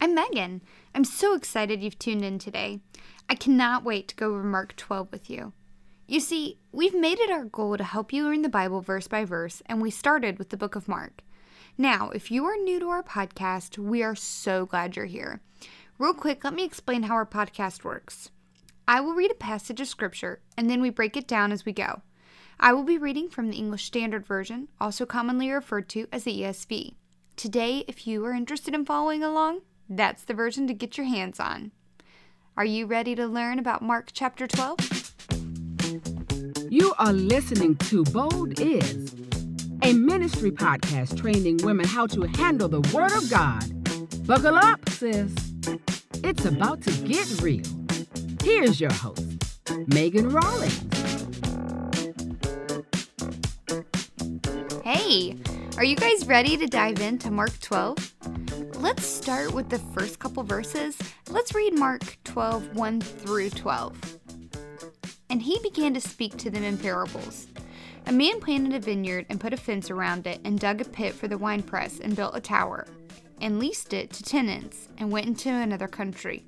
I'm Megan. I'm so excited you've tuned in today. I cannot wait to go over Mark 12 with you. You see, we've made it our goal to help you learn the Bible verse by verse, and we started with the book of Mark. Now, if you are new to our podcast, we are so glad you're here. Real quick, let me explain how our podcast works. I will read a passage of scripture, and then we break it down as we go. I will be reading from the English Standard Version, also commonly referred to as the ESV. Today, if you are interested in following along, that's the version to get your hands on. Are you ready to learn about Mark chapter 12? You are listening to Bold Is, a ministry podcast training women how to handle the Word of God. Buckle up, sis. It's about to get real. Here's your host, Megan Rawlings. Hey, are you guys ready to dive into Mark 12? Let's start with the first couple verses. Let's read Mark 12 1 through 12. And he began to speak to them in parables. A man planted a vineyard and put a fence around it, and dug a pit for the winepress, and built a tower, and leased it to tenants, and went into another country.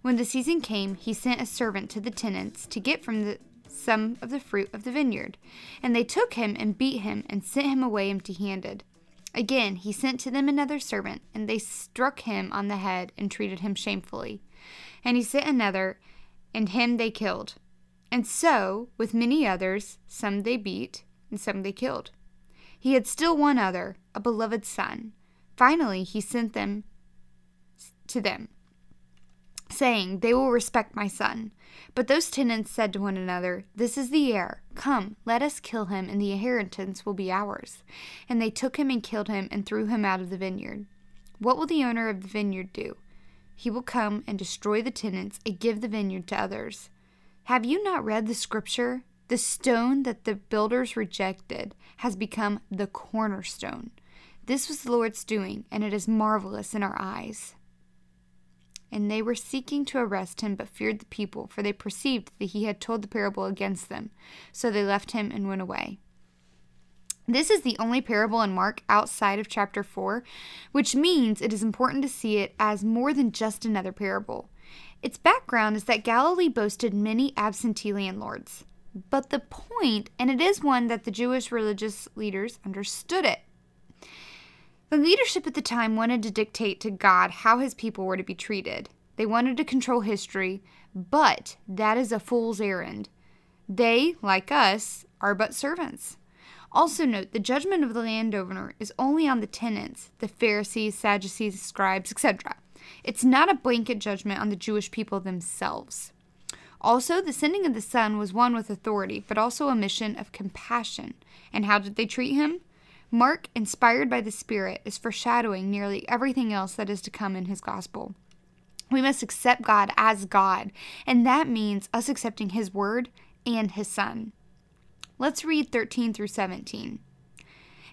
When the season came, he sent a servant to the tenants to get from the some of the fruit of the vineyard. And they took him and beat him and sent him away empty handed. Again, he sent to them another servant, and they struck him on the head and treated him shamefully. And he sent another, and him they killed. And so, with many others, some they beat, and some they killed. He had still one other, a beloved son. Finally, he sent them to them, saying, They will respect my son. But those tenants said to one another, This is the heir. Come, let us kill him, and the inheritance will be ours. And they took him and killed him, and threw him out of the vineyard. What will the owner of the vineyard do? He will come and destroy the tenants and give the vineyard to others. Have you not read the scripture? The stone that the builders rejected has become the cornerstone. This was the Lord's doing, and it is marvelous in our eyes. And they were seeking to arrest him, but feared the people, for they perceived that he had told the parable against them. So they left him and went away. This is the only parable in Mark outside of chapter 4, which means it is important to see it as more than just another parable. Its background is that Galilee boasted many absentee landlords. But the point, and it is one that the Jewish religious leaders understood it. The leadership at the time wanted to dictate to God how his people were to be treated. They wanted to control history, but that is a fool's errand. They, like us, are but servants. Also, note the judgment of the landowner is only on the tenants, the Pharisees, Sadducees, scribes, etc. It's not a blanket judgment on the Jewish people themselves. Also, the sending of the Son was one with authority, but also a mission of compassion. And how did they treat him? Mark, inspired by the Spirit, is foreshadowing nearly everything else that is to come in his gospel. We must accept God as God, and that means us accepting his word and his son. Let's read 13 through 17.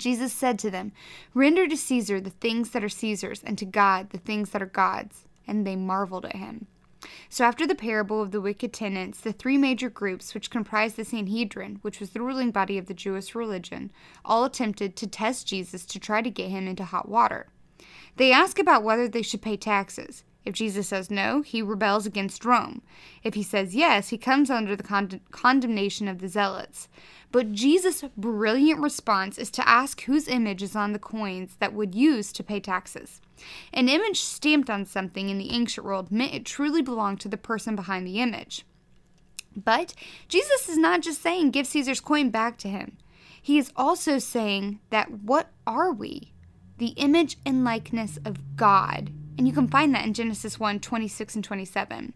Jesus said to them, Render to Caesar the things that are Caesar's, and to God the things that are God's. And they marveled at him. So, after the parable of the wicked tenants, the three major groups, which comprised the Sanhedrin, which was the ruling body of the Jewish religion, all attempted to test Jesus to try to get him into hot water. They ask about whether they should pay taxes. If Jesus says no, he rebels against Rome. If he says yes, he comes under the con- condemnation of the zealots. But Jesus' brilliant response is to ask whose image is on the coins that would use to pay taxes. An image stamped on something in the ancient world meant it truly belonged to the person behind the image. But Jesus is not just saying give Caesar's coin back to him. He is also saying that what are we? The image and likeness of God and you can find that in Genesis 1 26 and 27.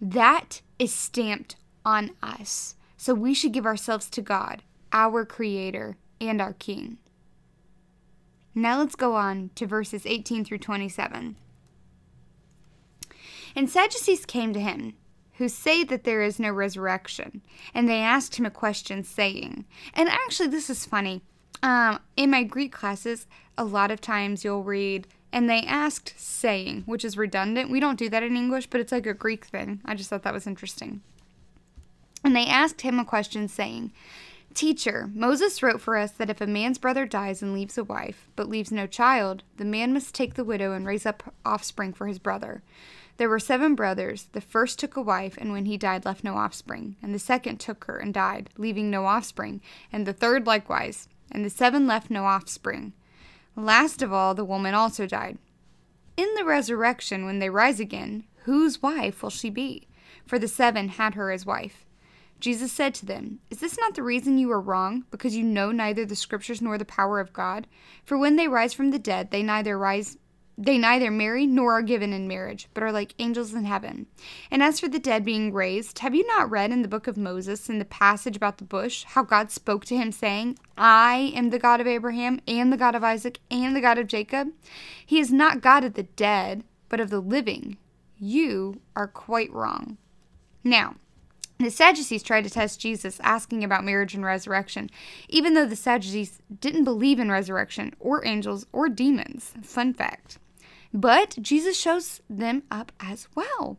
That is stamped on us. So we should give ourselves to God, our Creator and our King. Now let's go on to verses 18 through 27. And Sadducees came to him, who say that there is no resurrection, and they asked him a question, saying, and actually, this is funny. Um, in my Greek classes, a lot of times you'll read, and they asked saying, which is redundant. We don't do that in English, but it's like a Greek thing. I just thought that was interesting. And they asked him a question, saying, Teacher, Moses wrote for us that if a man's brother dies and leaves a wife, but leaves no child, the man must take the widow and raise up offspring for his brother. There were seven brothers. The first took a wife, and when he died, left no offspring. And the second took her and died, leaving no offspring. And the third likewise. And the seven left no offspring. Last of all, the woman also died. In the resurrection, when they rise again, whose wife will she be? For the seven had her as wife. Jesus said to them, Is this not the reason you are wrong, because you know neither the Scriptures nor the power of God? For when they rise from the dead, they neither rise they neither marry nor are given in marriage, but are like angels in heaven. And as for the dead being raised, have you not read in the book of Moses, in the passage about the bush, how God spoke to him, saying, I am the God of Abraham, and the God of Isaac, and the God of Jacob? He is not God of the dead, but of the living. You are quite wrong. Now, the Sadducees tried to test Jesus, asking about marriage and resurrection, even though the Sadducees didn't believe in resurrection or angels or demons. Fun fact. But Jesus shows them up as well.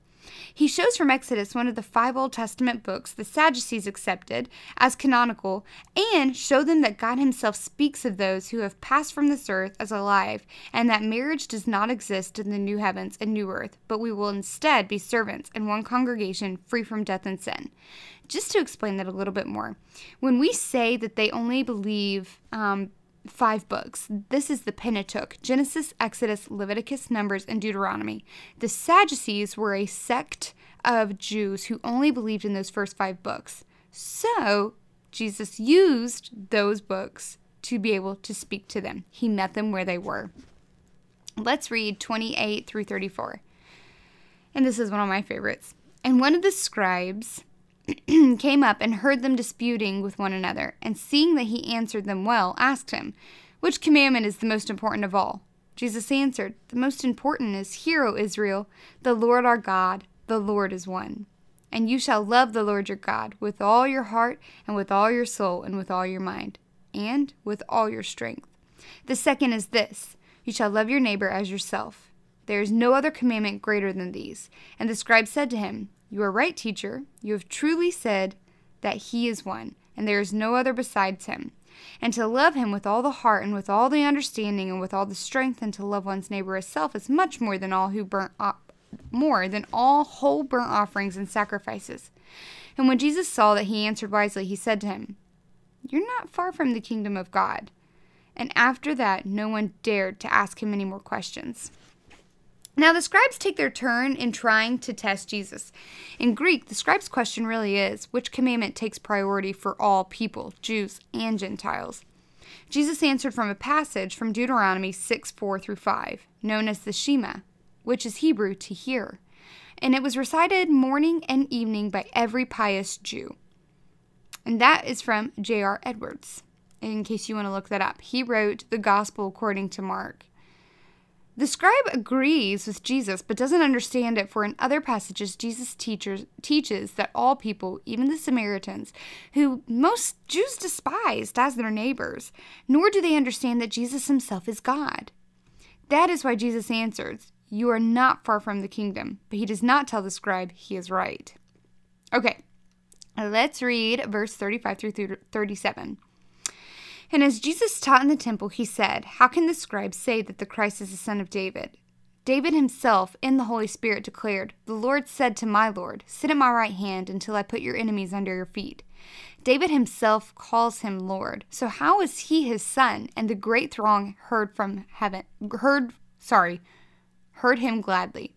He shows from Exodus, one of the five Old Testament books the Sadducees accepted as canonical, and show them that God Himself speaks of those who have passed from this earth as alive, and that marriage does not exist in the new heavens and new earth, but we will instead be servants in one congregation free from death and sin. Just to explain that a little bit more, when we say that they only believe um, five books. This is the Pentateuch Genesis, Exodus, Leviticus, Numbers, and Deuteronomy. The Sadducees were a sect of Jews who only believed in those first five books. So, Jesus used those books to be able to speak to them. He met them where they were. Let's read 28 through 34. And this is one of my favorites. And one of the scribes came up and heard them disputing with one another, and seeing that he answered them well, asked him, Which commandment is the most important of all? Jesus answered, The most important is, Hear, O Israel, the Lord our God, the Lord is one. And you shall love the Lord your God with all your heart, and with all your soul, and with all your mind, and with all your strength. The second is this You shall love your neighbor as yourself. There is no other commandment greater than these. And the scribe said to him, you are right, teacher. You have truly said that he is one, and there is no other besides him. And to love him with all the heart and with all the understanding and with all the strength, and to love one's neighbor as self is much more than all who burnt up, more than all whole burnt offerings and sacrifices. And when Jesus saw that he answered wisely, he said to him, You're not far from the kingdom of God. And after that, no one dared to ask him any more questions. Now, the scribes take their turn in trying to test Jesus. In Greek, the scribe's question really is which commandment takes priority for all people, Jews and Gentiles? Jesus answered from a passage from Deuteronomy 6 4 through 5, known as the Shema, which is Hebrew to hear. And it was recited morning and evening by every pious Jew. And that is from J.R. Edwards, in case you want to look that up. He wrote the Gospel according to Mark. The scribe agrees with Jesus but doesn't understand it, for in other passages, Jesus teachers, teaches that all people, even the Samaritans, who most Jews despised as their neighbors, nor do they understand that Jesus himself is God. That is why Jesus answers, You are not far from the kingdom, but he does not tell the scribe he is right. Okay, let's read verse 35 through 37. And as Jesus taught in the temple, he said, How can the scribes say that the Christ is the son of David? David himself, in the Holy Spirit, declared, The Lord said to my Lord, Sit at my right hand until I put your enemies under your feet. David himself calls him Lord. So how is he his son? And the great throng heard from heaven, heard, sorry, heard him gladly.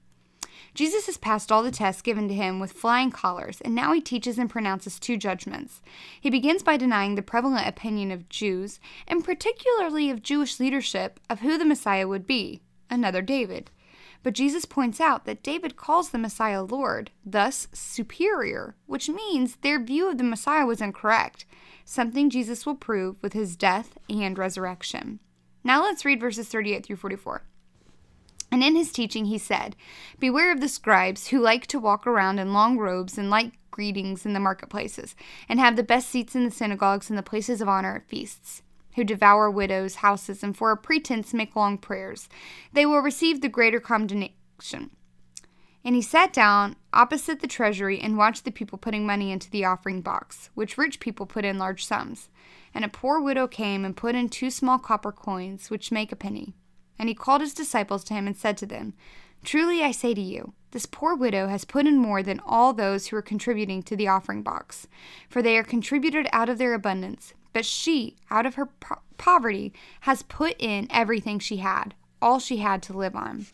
Jesus has passed all the tests given to him with flying colors, and now he teaches and pronounces two judgments. He begins by denying the prevalent opinion of Jews, and particularly of Jewish leadership, of who the Messiah would be another David. But Jesus points out that David calls the Messiah Lord, thus superior, which means their view of the Messiah was incorrect, something Jesus will prove with his death and resurrection. Now let's read verses 38 through 44. And in his teaching he said, Beware of the scribes who like to walk around in long robes and like greetings in the marketplaces, and have the best seats in the synagogues and the places of honor at feasts, who devour widows' houses and for a pretense make long prayers. They will receive the greater condemnation. And he sat down opposite the treasury and watched the people putting money into the offering box, which rich people put in large sums. And a poor widow came and put in two small copper coins, which make a penny. And he called his disciples to him and said to them, Truly I say to you, this poor widow has put in more than all those who are contributing to the offering box, for they are contributed out of their abundance. But she, out of her po- poverty, has put in everything she had, all she had to live on.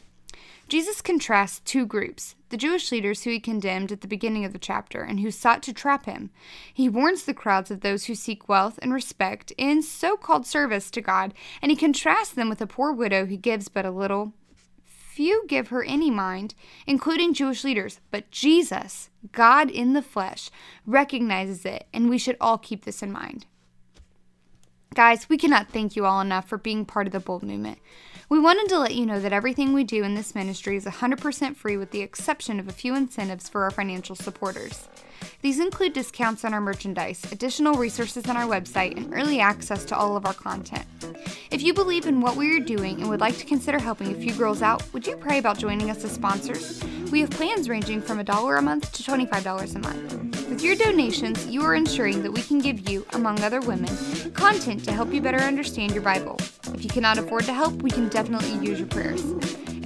Jesus contrasts two groups the Jewish leaders who he condemned at the beginning of the chapter and who sought to trap him. He warns the crowds of those who seek wealth and respect in so called service to God, and he contrasts them with a poor widow who gives but a little. Few give her any mind, including Jewish leaders, but Jesus, God in the flesh, recognizes it, and we should all keep this in mind. Guys, we cannot thank you all enough for being part of the Bold Movement. We wanted to let you know that everything we do in this ministry is 100% free with the exception of a few incentives for our financial supporters. These include discounts on our merchandise, additional resources on our website, and early access to all of our content. If you believe in what we are doing and would like to consider helping a few girls out, would you pray about joining us as sponsors? We have plans ranging from $1 a month to $25 a month. With your donations, you are ensuring that we can give you, among other women, content to help you better understand your Bible. If you cannot afford to help, we can definitely use your prayers.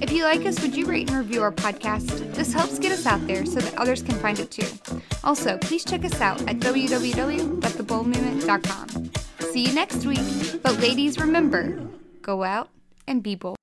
If you like us, would you rate and review our podcast? This helps get us out there so that others can find it too. Also, please check us out at www.theboldmovement.com. See you next week. But ladies, remember, go out and be bold.